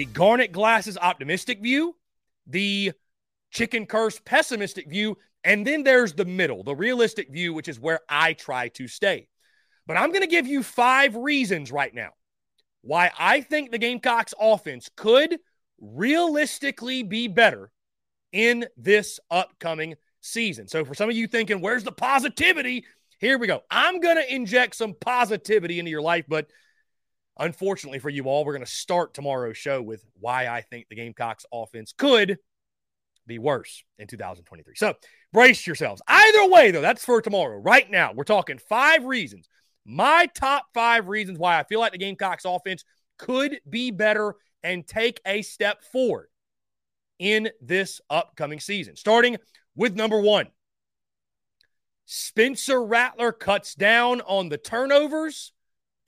The Garnet Glasses optimistic view, the Chicken Curse pessimistic view, and then there's the middle, the realistic view, which is where I try to stay. But I'm going to give you five reasons right now why I think the Gamecocks offense could realistically be better in this upcoming season. So, for some of you thinking, where's the positivity? Here we go. I'm going to inject some positivity into your life, but unfortunately for you all, we're going to start tomorrow's show with why I think the Gamecocks offense could be worse in 2023. So brace yourselves. Either way, though, that's for tomorrow. Right now, we're talking five reasons. My top five reasons why I feel like the Gamecocks offense could be better and take a step forward in this upcoming season. Starting with number one Spencer Rattler cuts down on the turnovers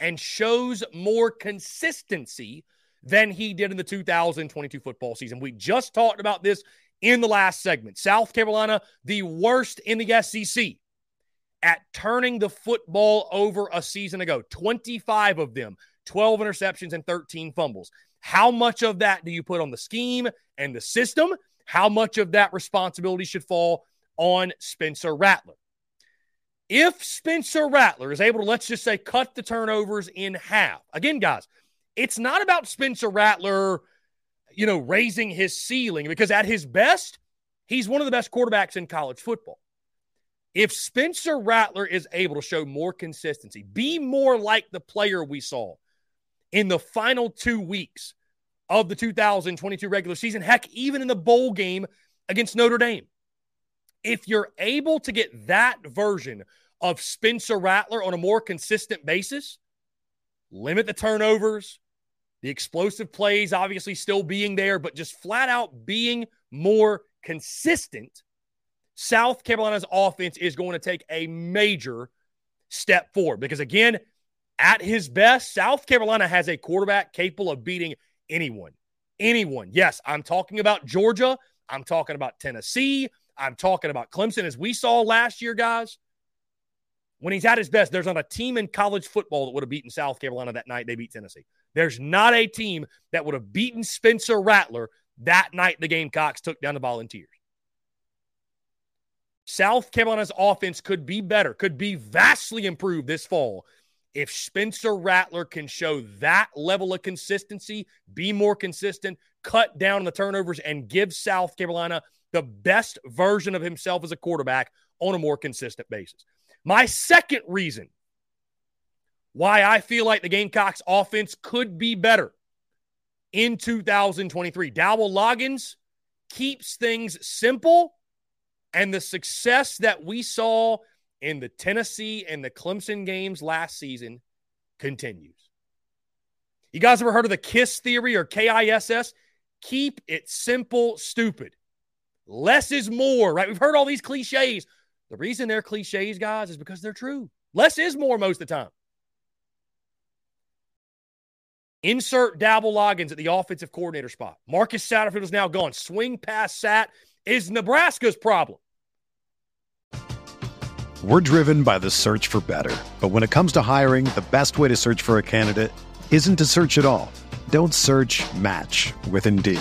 and shows more consistency than he did in the 2022 football season. We just talked about this in the last segment. South Carolina, the worst in the SEC at turning the football over a season ago 25 of them, 12 interceptions and 13 fumbles. How much of that do you put on the scheme and the system, how much of that responsibility should fall on Spencer Rattler. If Spencer Rattler is able to, let's just say, cut the turnovers in half, again, guys, it's not about Spencer Rattler, you know, raising his ceiling because at his best, he's one of the best quarterbacks in college football. If Spencer Rattler is able to show more consistency, be more like the player we saw in the final two weeks of the 2022 regular season, heck, even in the bowl game against Notre Dame. If you're able to get that version of Spencer Rattler on a more consistent basis, limit the turnovers, the explosive plays obviously still being there, but just flat out being more consistent, South Carolina's offense is going to take a major step forward. Because again, at his best, South Carolina has a quarterback capable of beating anyone. Anyone. Yes, I'm talking about Georgia. I'm talking about Tennessee. I'm talking about Clemson, as we saw last year, guys. When he's at his best, there's not a team in college football that would have beaten South Carolina that night they beat Tennessee. There's not a team that would have beaten Spencer Rattler that night the Gamecocks took down the Volunteers. South Carolina's offense could be better, could be vastly improved this fall if Spencer Rattler can show that level of consistency, be more consistent, cut down the turnovers, and give South Carolina the best version of himself as a quarterback on a more consistent basis. My second reason why I feel like the Gamecocks offense could be better in 2023. Dowell Loggins keeps things simple, and the success that we saw in the Tennessee and the Clemson games last season continues. You guys ever heard of the KISS theory or KISS? Keep it simple, stupid. Less is more, right? We've heard all these cliches. The reason they're cliches, guys, is because they're true. Less is more most of the time. Insert Dowell Loggins at the offensive coordinator spot. Marcus Satterfield is now gone. Swing past Sat is Nebraska's problem. We're driven by the search for better. But when it comes to hiring, the best way to search for a candidate isn't to search at all. Don't search match with Indeed.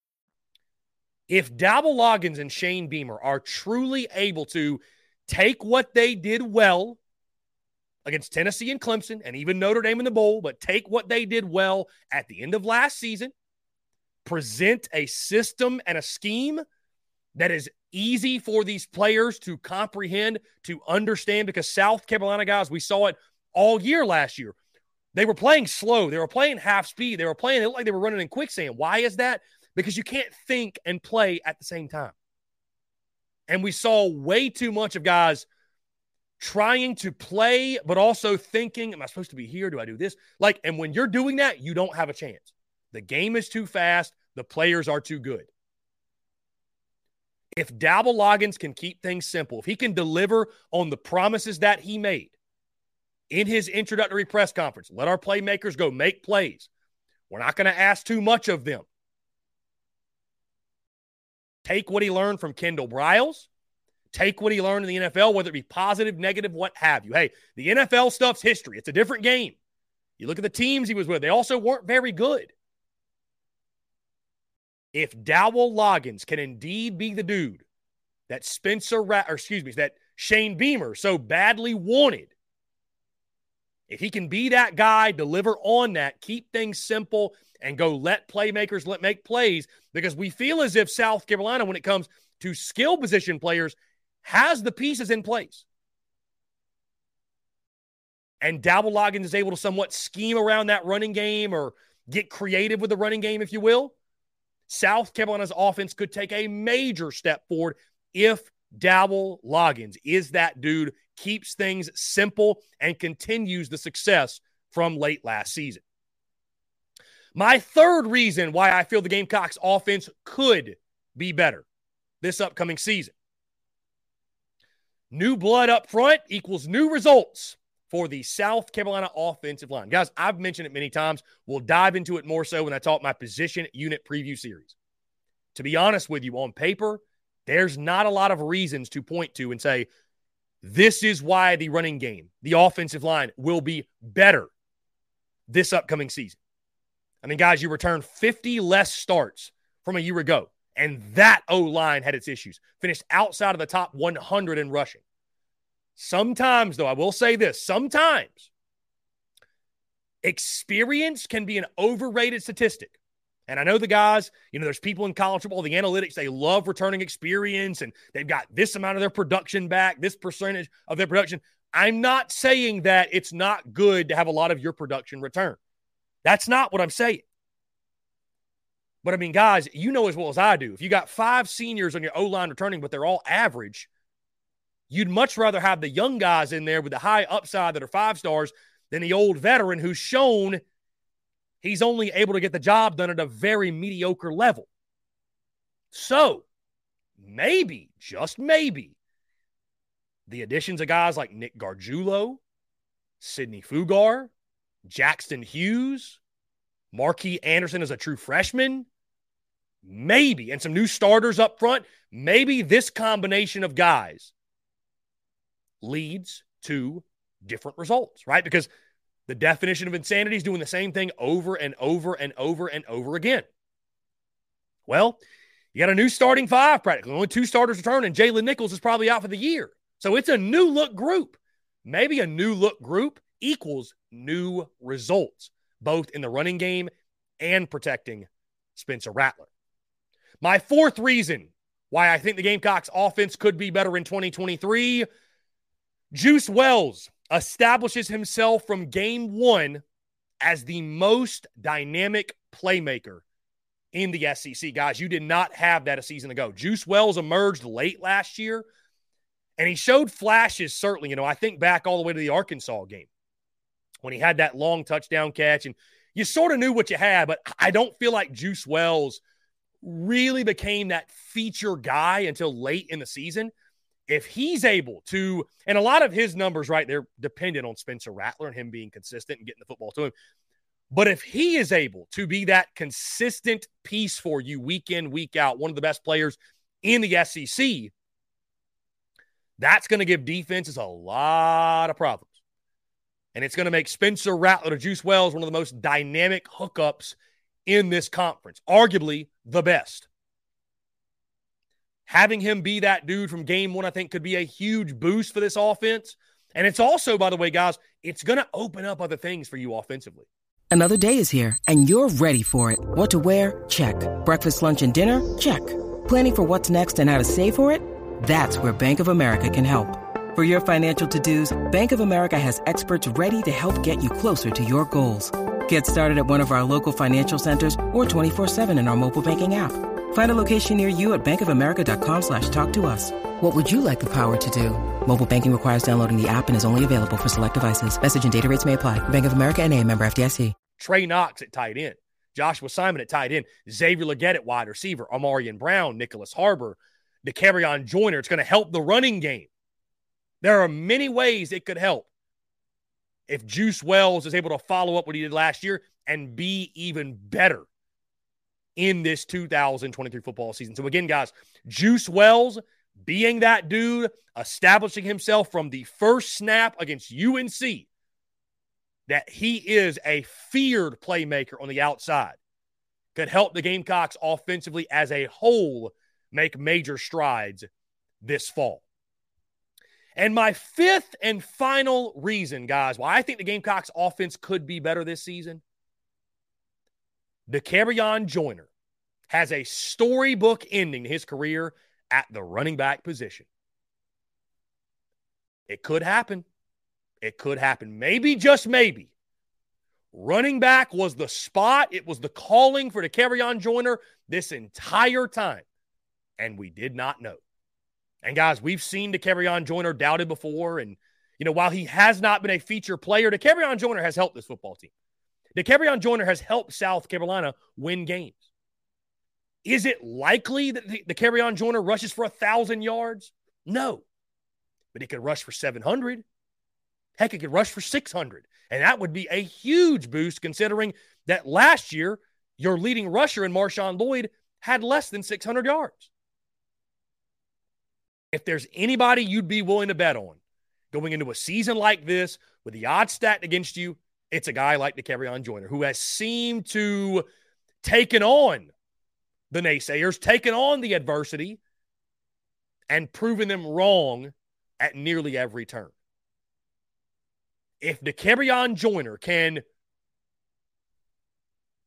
If Dowell Loggins and Shane Beamer are truly able to take what they did well against Tennessee and Clemson and even Notre Dame in the bowl, but take what they did well at the end of last season, present a system and a scheme that is easy for these players to comprehend, to understand, because South Carolina guys, we saw it all year last year. They were playing slow. They were playing half speed. They were playing, it looked like they were running in quicksand. Why is that? Because you can't think and play at the same time. And we saw way too much of guys trying to play, but also thinking, Am I supposed to be here? Do I do this? Like, and when you're doing that, you don't have a chance. The game is too fast, the players are too good. If Dowell Loggins can keep things simple, if he can deliver on the promises that he made in his introductory press conference, let our playmakers go make plays. We're not going to ask too much of them. Take what he learned from Kendall Briles. Take what he learned in the NFL, whether it be positive, negative, what have you. Hey, the NFL stuff's history. It's a different game. You look at the teams he was with, they also weren't very good. If Dowell Loggins can indeed be the dude that Spencer, Ra- or excuse me, that Shane Beamer so badly wanted, if he can be that guy, deliver on that, keep things simple, and go let playmakers let make plays, because we feel as if South Carolina, when it comes to skill position players, has the pieces in place. And Dowell Loggins is able to somewhat scheme around that running game or get creative with the running game, if you will. South Carolina's offense could take a major step forward if Dowell Loggins is that dude, keeps things simple, and continues the success from late last season. My third reason why I feel the Gamecocks offense could be better this upcoming season New blood up front equals new results for the South Carolina offensive line. Guys, I've mentioned it many times. We'll dive into it more so when I talk my position unit preview series. To be honest with you, on paper, there's not a lot of reasons to point to and say, this is why the running game, the offensive line will be better this upcoming season. I mean, guys, you return 50 less starts from a year ago. And that O line had its issues, finished outside of the top 100 in rushing. Sometimes, though, I will say this sometimes experience can be an overrated statistic. And I know the guys, you know, there's people in college football, the analytics, they love returning experience and they've got this amount of their production back, this percentage of their production. I'm not saying that it's not good to have a lot of your production return. That's not what I'm saying. But I mean, guys, you know as well as I do. If you got five seniors on your O line returning, but they're all average, you'd much rather have the young guys in there with the high upside that are five stars than the old veteran who's shown he's only able to get the job done at a very mediocre level. So maybe, just maybe, the additions of guys like Nick Gargiulo, Sidney Fugar, Jackson Hughes, Marquis Anderson as a true freshman, maybe, and some new starters up front, maybe this combination of guys leads to different results, right? Because the definition of insanity is doing the same thing over and over and over and over again. Well, you got a new starting five practically. Only two starters return, and Jalen Nichols is probably out for the year. So it's a new look group. Maybe a new look group equals new results, both in the running game and protecting Spencer Rattler. My fourth reason why I think the Gamecocks offense could be better in 2023 Juice Wells establishes himself from game one as the most dynamic playmaker in the SEC. Guys, you did not have that a season ago. Juice Wells emerged late last year and he showed flashes, certainly. You know, I think back all the way to the Arkansas game when he had that long touchdown catch and you sort of knew what you had, but I don't feel like Juice Wells really became that feature guy until late in the season. If he's able to, and a lot of his numbers, right, they're dependent on Spencer Rattler and him being consistent and getting the football to him. But if he is able to be that consistent piece for you week in, week out, one of the best players in the SEC, that's going to give defenses a lot of problems. And it's going to make Spencer Rattler Juice Wells one of the most dynamic hookups in this conference, arguably the best. Having him be that dude from game one, I think, could be a huge boost for this offense. And it's also, by the way, guys, it's going to open up other things for you offensively. Another day is here, and you're ready for it. What to wear? Check. Breakfast, lunch, and dinner? Check. Planning for what's next and how to save for it? That's where Bank of America can help. For your financial to dos, Bank of America has experts ready to help get you closer to your goals. Get started at one of our local financial centers or 24-7 in our mobile banking app. Find a location near you at bankofamerica.com slash talk to us. What would you like the power to do? Mobile banking requires downloading the app and is only available for select devices. Message and data rates may apply. Bank of America and a member FDIC. Trey Knox at tight end. Joshua Simon at tight end. Xavier Legette at wide receiver. Ahmarean Brown, Nicholas Harbor, Dakereon Joyner. It's going to help the running game. There are many ways it could help if Juice Wells is able to follow up what he did last year and be even better in this 2023 football season. So, again, guys, Juice Wells being that dude, establishing himself from the first snap against UNC, that he is a feared playmaker on the outside, could help the Gamecocks offensively as a whole make major strides this fall. And my fifth and final reason, guys, why I think the Gamecocks offense could be better this season Dakereon Joyner has a storybook ending to his career at the running back position. It could happen. It could happen. Maybe, just maybe. Running back was the spot. It was the calling for Dakereon Joyner this entire time. And we did not know. And guys, we've seen Dakereon Joyner doubted before. And, you know, while he has not been a feature player, Dakereon Joyner has helped this football team. Dakereon Joyner has helped South Carolina win games. Is it likely that the, Dakereon Joyner rushes for a thousand yards? No, but he could rush for 700. Heck, he could rush for 600. And that would be a huge boost considering that last year, your leading rusher in Marshawn Lloyd had less than 600 yards. If there's anybody you'd be willing to bet on going into a season like this with the odds stacked against you, it's a guy like Dakereon Joyner who has seemed to taken on the naysayers, taken on the adversity, and proven them wrong at nearly every turn. If Dakereon Joyner can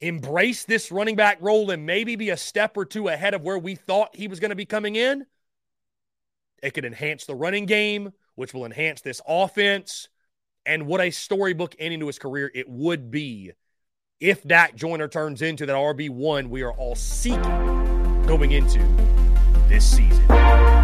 embrace this running back role and maybe be a step or two ahead of where we thought he was going to be coming in, it could enhance the running game, which will enhance this offense. And what a storybook ending to his career it would be if Dak Joyner turns into that RB1 we are all seeking going into this season.